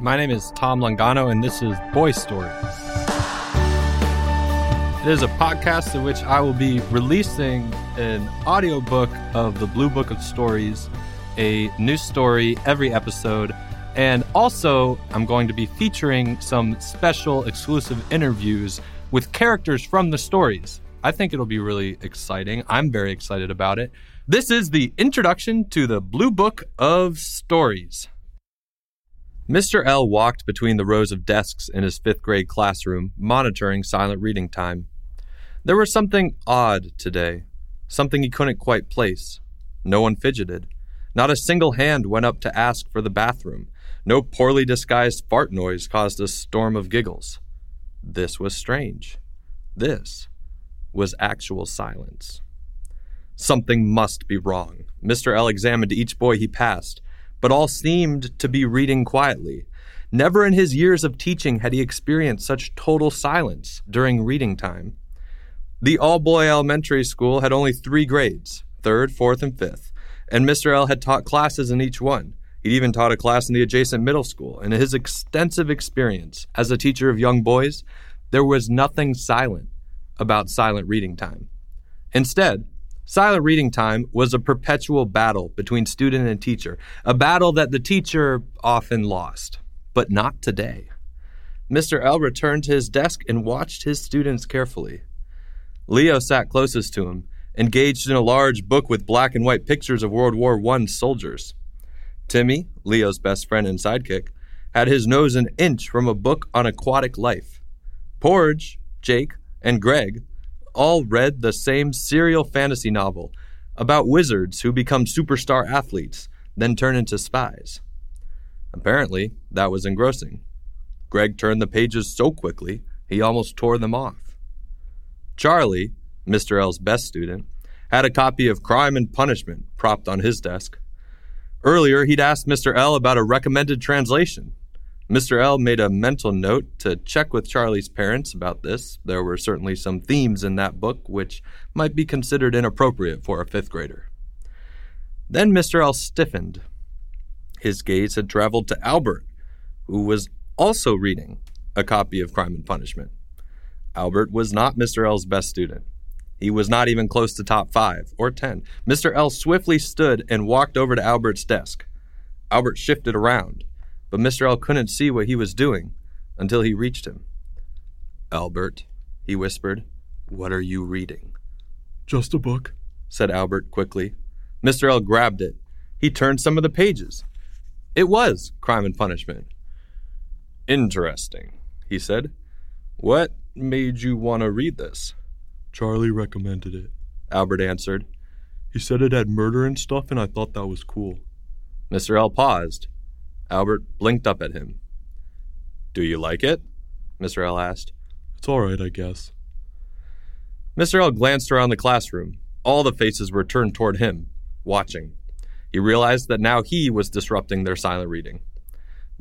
My name is Tom Longano, and this is Boy Stories. It is a podcast in which I will be releasing an audiobook of the Blue Book of Stories, a new story every episode. And also, I'm going to be featuring some special exclusive interviews with characters from the stories. I think it'll be really exciting. I'm very excited about it. This is the introduction to the Blue Book of Stories. Mr. L walked between the rows of desks in his fifth grade classroom, monitoring silent reading time. There was something odd today, something he couldn't quite place. No one fidgeted. Not a single hand went up to ask for the bathroom. No poorly disguised fart noise caused a storm of giggles. This was strange. This was actual silence. Something must be wrong. Mr. L examined each boy he passed, but all seemed to be reading quietly. Never in his years of teaching had he experienced such total silence during reading time. The all boy elementary school had only three grades third, fourth, and fifth, and Mr. L had taught classes in each one. He'd even taught a class in the adjacent middle school. In his extensive experience as a teacher of young boys, there was nothing silent about silent reading time. Instead, Silent reading time was a perpetual battle between student and teacher, a battle that the teacher often lost, but not today. Mr. L returned to his desk and watched his students carefully. Leo sat closest to him, engaged in a large book with black and white pictures of World War I soldiers. Timmy, Leo's best friend and sidekick, had his nose an inch from a book on aquatic life. Porge, Jake, and Greg all read the same serial fantasy novel about wizards who become superstar athletes, then turn into spies. Apparently, that was engrossing. Greg turned the pages so quickly, he almost tore them off. Charlie, Mr. L's best student, had a copy of Crime and Punishment propped on his desk. Earlier, he'd asked Mr. L about a recommended translation. Mr. L made a mental note to check with Charlie's parents about this. There were certainly some themes in that book which might be considered inappropriate for a fifth grader. Then Mr. L stiffened. His gaze had traveled to Albert, who was also reading a copy of Crime and Punishment. Albert was not Mr. L's best student. He was not even close to top five or ten. Mr. L swiftly stood and walked over to Albert's desk. Albert shifted around but Mr. L couldn't see what he was doing until he reached him. Albert, he whispered, what are you reading? Just a book, said Albert quickly. Mr. L grabbed it. He turned some of the pages. It was Crime and Punishment. Interesting, he said. What made you want to read this? Charlie recommended it, Albert answered. He said it had murder and stuff, and I thought that was cool. Mr. L paused. Albert blinked up at him. Do you like it? Mr. L asked. It's all right, I guess. Mr. L glanced around the classroom. All the faces were turned toward him, watching. He realized that now he was disrupting their silent reading.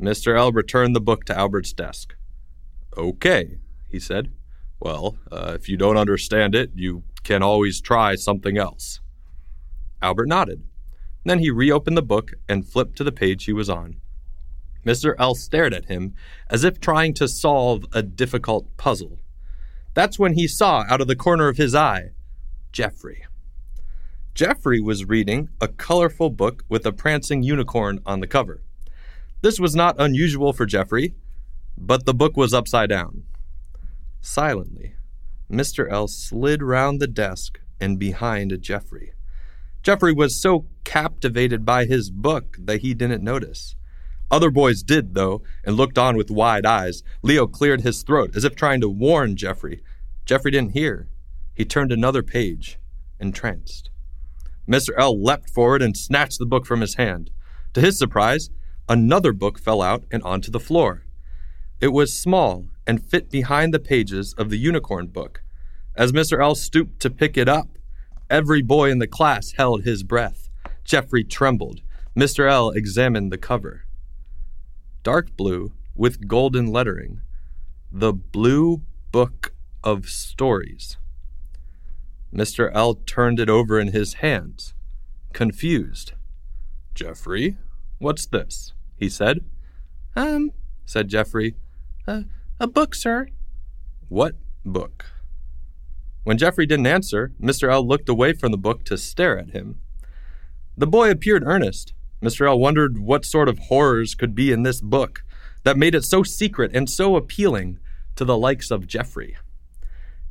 Mr. L returned the book to Albert's desk. Okay, he said. Well, uh, if you don't understand it, you can always try something else. Albert nodded. Then he reopened the book and flipped to the page he was on. Mr. L stared at him as if trying to solve a difficult puzzle. That's when he saw out of the corner of his eye Jeffrey. Jeffrey was reading a colorful book with a prancing unicorn on the cover. This was not unusual for Jeffrey, but the book was upside down. Silently, Mr. L slid round the desk and behind Jeffrey. Jeffrey was so captivated by his book that he didn't notice. Other boys did, though, and looked on with wide eyes. Leo cleared his throat, as if trying to warn Jeffrey. Jeffrey didn't hear. He turned another page, entranced. Mr. L leapt forward and snatched the book from his hand. To his surprise, another book fell out and onto the floor. It was small and fit behind the pages of the unicorn book. As Mr. L stooped to pick it up, every boy in the class held his breath. Jeffrey trembled. Mr. L examined the cover dark blue with golden lettering. The Blue Book of Stories. Mr. L turned it over in his hands, confused. Jeffrey, what's this? he said. Um, said Jeffrey. Uh, a book, sir. What book? When Jeffrey didn't answer, Mr. L looked away from the book to stare at him. The boy appeared earnest. Mr. L wondered what sort of horrors could be in this book that made it so secret and so appealing to the likes of Jeffrey.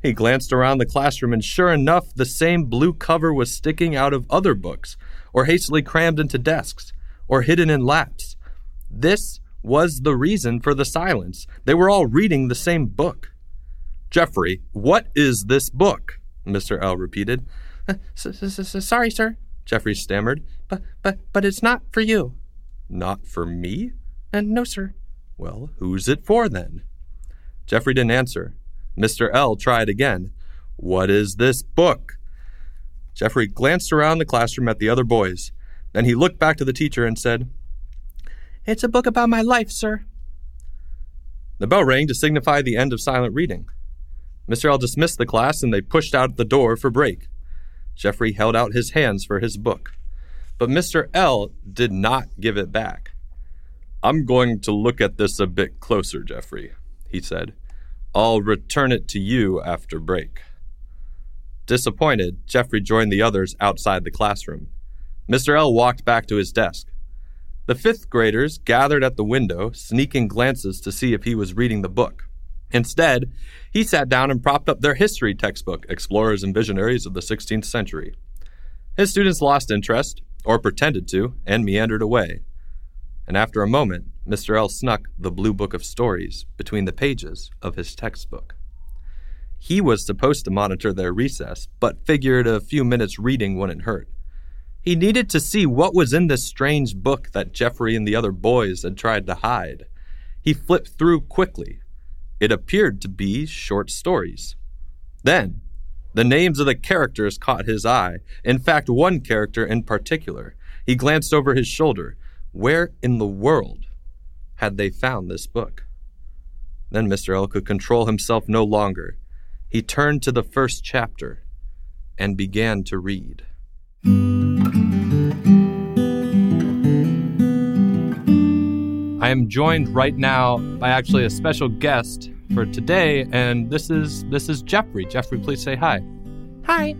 He glanced around the classroom, and sure enough, the same blue cover was sticking out of other books, or hastily crammed into desks, or hidden in laps. This was the reason for the silence. They were all reading the same book. Jeffrey, what is this book? Mr. L repeated. Sorry, sir, Jeffrey stammered. But but but it's not for you. Not for me? Uh, no, sir. Well, who's it for then? Jeffrey didn't answer. Mr. L tried again. What is this book? Jeffrey glanced around the classroom at the other boys. Then he looked back to the teacher and said, It's a book about my life, sir. The bell rang to signify the end of silent reading. Mr. L dismissed the class and they pushed out the door for break. Jeffrey held out his hands for his book. But Mr. L did not give it back. I'm going to look at this a bit closer, Jeffrey, he said. I'll return it to you after break. Disappointed, Jeffrey joined the others outside the classroom. Mr. L walked back to his desk. The fifth graders gathered at the window, sneaking glances to see if he was reading the book. Instead, he sat down and propped up their history textbook, Explorers and Visionaries of the 16th Century. His students lost interest, or pretended to, and meandered away. And after a moment, Mr. L snuck the Blue Book of Stories between the pages of his textbook. He was supposed to monitor their recess, but figured a few minutes reading wouldn't hurt. He needed to see what was in this strange book that Jeffrey and the other boys had tried to hide. He flipped through quickly. It appeared to be short stories. Then, the names of the characters caught his eye. In fact, one character in particular. He glanced over his shoulder. Where in the world had they found this book? Then Mr. L could control himself no longer. He turned to the first chapter and began to read. I am joined right now by actually a special guest for today, and this is this is Jeffrey. Jeffrey, please say hi. Hi.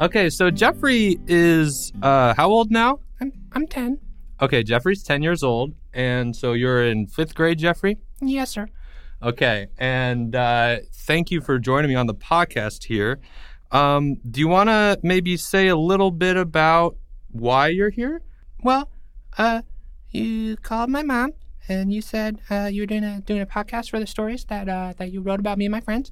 Okay, so Jeffrey is uh, how old now? I'm I'm ten. Okay, Jeffrey's ten years old, and so you're in fifth grade, Jeffrey. Yes, sir. Okay, and uh, thank you for joining me on the podcast here. Um, do you want to maybe say a little bit about why you're here? Well, uh, you called my mom and you said uh, you were doing a doing a podcast for the stories that uh, that you wrote about me and my friends,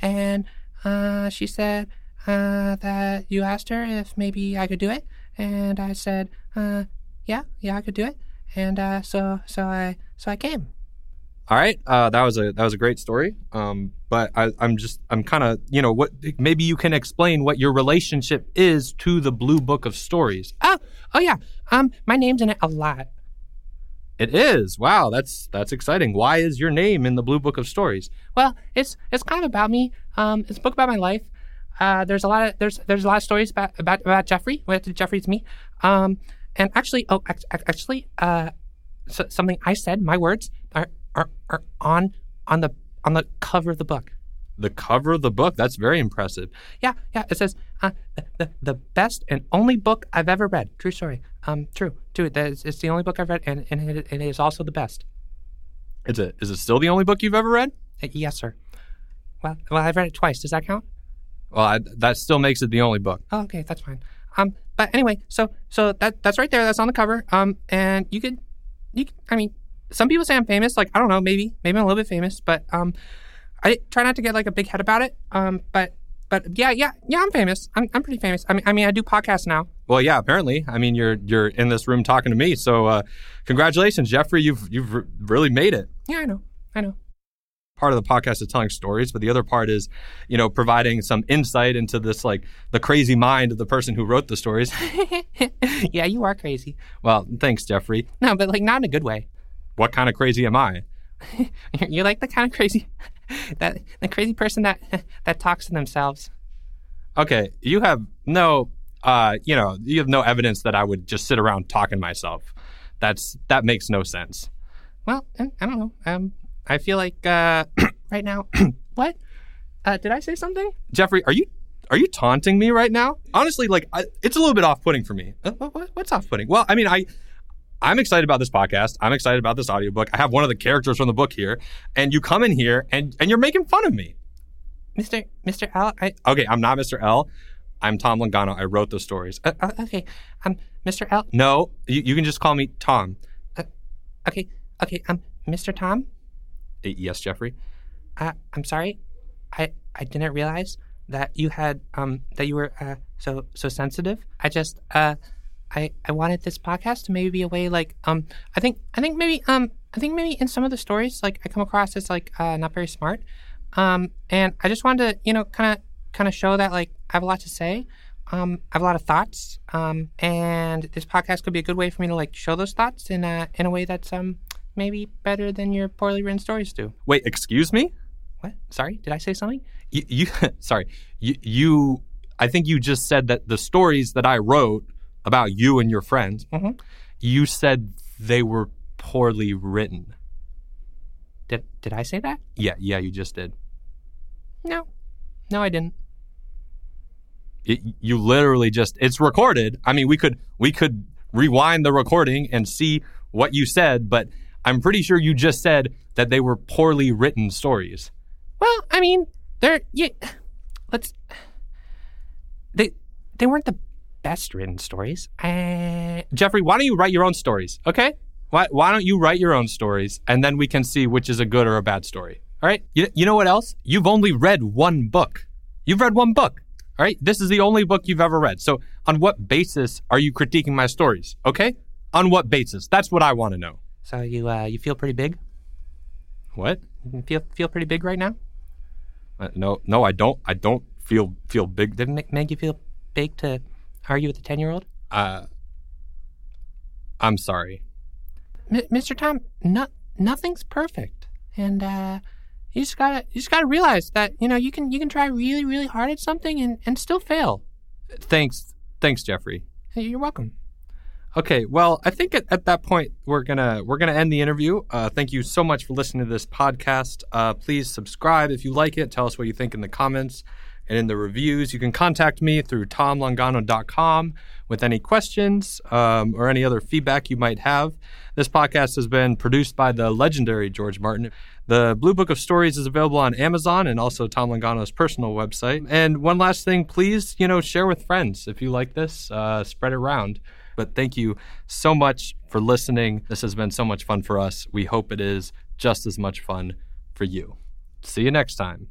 and uh, she said uh, that you asked her if maybe I could do it, and I said, uh, yeah, yeah, I could do it, and uh, so so I so I came. All right, uh, that was a that was a great story. Um, but I, I'm just I'm kind of you know what maybe you can explain what your relationship is to the Blue Book of Stories. Oh, oh yeah. Um, my name's in it a lot. It is. Wow, that's that's exciting. Why is your name in the Blue Book of Stories? Well, it's it's kind of about me. Um, it's a book about my life. Uh, there's a lot of there's there's a lot of stories about about, about Jeffrey. Jeffrey's me. Um, and actually, oh, actually, uh, so something I said, my words are, are are on on the on the cover of the book the cover of the book. That's very impressive. Yeah, yeah. It says uh, the the best and only book I've ever read. True story. Um, true, true. It's, it's the only book I've read, and and it, and it is also the best. Is it is it still the only book you've ever read? Uh, yes, sir. Well, well, I've read it twice. Does that count? Well, I, that still makes it the only book. Oh, okay, that's fine. Um, but anyway, so so that that's right there. That's on the cover. Um, and you could, you, could, I mean, some people say I'm famous. Like I don't know, maybe maybe I'm a little bit famous, but um, I try not to get like a big head about it. Um, but but yeah, yeah, yeah, I'm famous. I'm, I'm pretty famous. I mean, I mean, I do podcasts now. Well, yeah, apparently. I mean, you're you're in this room talking to me. So, uh, congratulations, Jeffrey. You've you've re- really made it. Yeah, I know. I know. Part of the podcast is telling stories, but the other part is, you know, providing some insight into this like the crazy mind of the person who wrote the stories. yeah, you are crazy. Well, thanks, Jeffrey. No, but like not in a good way. What kind of crazy am I? You're like the kind of crazy that the crazy person that that talks to themselves. Okay, you have no uh, you know, you have no evidence that I would just sit around talking to myself. That's that makes no sense. well, I I don't know. Um, I feel like uh, right now. what? Uh, did I say something? Jeffrey, are you are you taunting me right now? Honestly, like I, it's a little bit off-putting for me. Uh, what, what, what's Off-putting. Well, I mean, I I'm excited about this podcast. I'm excited about this audiobook. I have one of the characters from the book here, and you come in here and and you're making fun of me. Mr. Mr. L? I Okay, I'm not Mr. L. I'm Tom Longano. I wrote those stories. Uh, uh, okay. Um, Mr. L. no, you, you can just call me Tom. Okay. Okay. Um, Mr. Tom. Uh, Yes, Jeffrey. Uh, I'm sorry. I I didn't realize that you had um that you were uh so so sensitive. I just uh I I wanted this podcast to maybe be a way like um I think I think maybe um I think maybe in some of the stories like I come across as like uh not very smart. Um and I just wanted to, you know, kind of kind of show that like I have a lot to say. Um I have a lot of thoughts. Um and this podcast could be a good way for me to like show those thoughts in a in a way that's um maybe better than your poorly written stories do. Wait, excuse me? What? Sorry, did I say something? You, you sorry. You, you I think you just said that the stories that I wrote about you and your friends, Mhm. you said they were poorly written. Did did I say that? Yeah, yeah, you just did. No, no, I didn't. It, you literally just it's recorded. I mean, we could we could rewind the recording and see what you said, but I'm pretty sure you just said that they were poorly written stories. Well, I mean, they're yeah. Let's. They they weren't the best written stories. Uh, Jeffrey, why don't you write your own stories? Okay? Why why don't you write your own stories and then we can see which is a good or a bad story. All right? You, you know what else? You've only read one book. You've read one book. All right? This is the only book you've ever read. So, on what basis are you critiquing my stories? Okay? On what basis? That's what I want to know. so you uh you feel pretty big? What? You feel feel pretty big right now? Uh, no, no, I don't. I don't feel feel big. Did it make, make you feel big to argue with a ten year old? Uh, I'm sorry. M- Mr. Tom, no, nothing's perfect, and uh, you just gotta you just gotta realize that you know you can you can try really really hard at something and and still fail. Thanks, thanks, Jeffrey. Hey, You're welcome. Okay, well, I think at, at that point we're gonna we're gonna end the interview. Uh, thank you so much for listening to this podcast. Uh, please subscribe if you like it. Tell us what you think in the comments and in the reviews. You can contact me through tomlongano.com with any questions um, or any other feedback you might have. This podcast has been produced by the legendary George Martin. The Blue Book of Stories is available on Amazon and also Tom Longano's personal website. And one last thing, please, you know, share with friends if you like this. Uh, spread it around. But thank you so much for listening. This has been so much fun for us. We hope it is just as much fun for you. See you next time.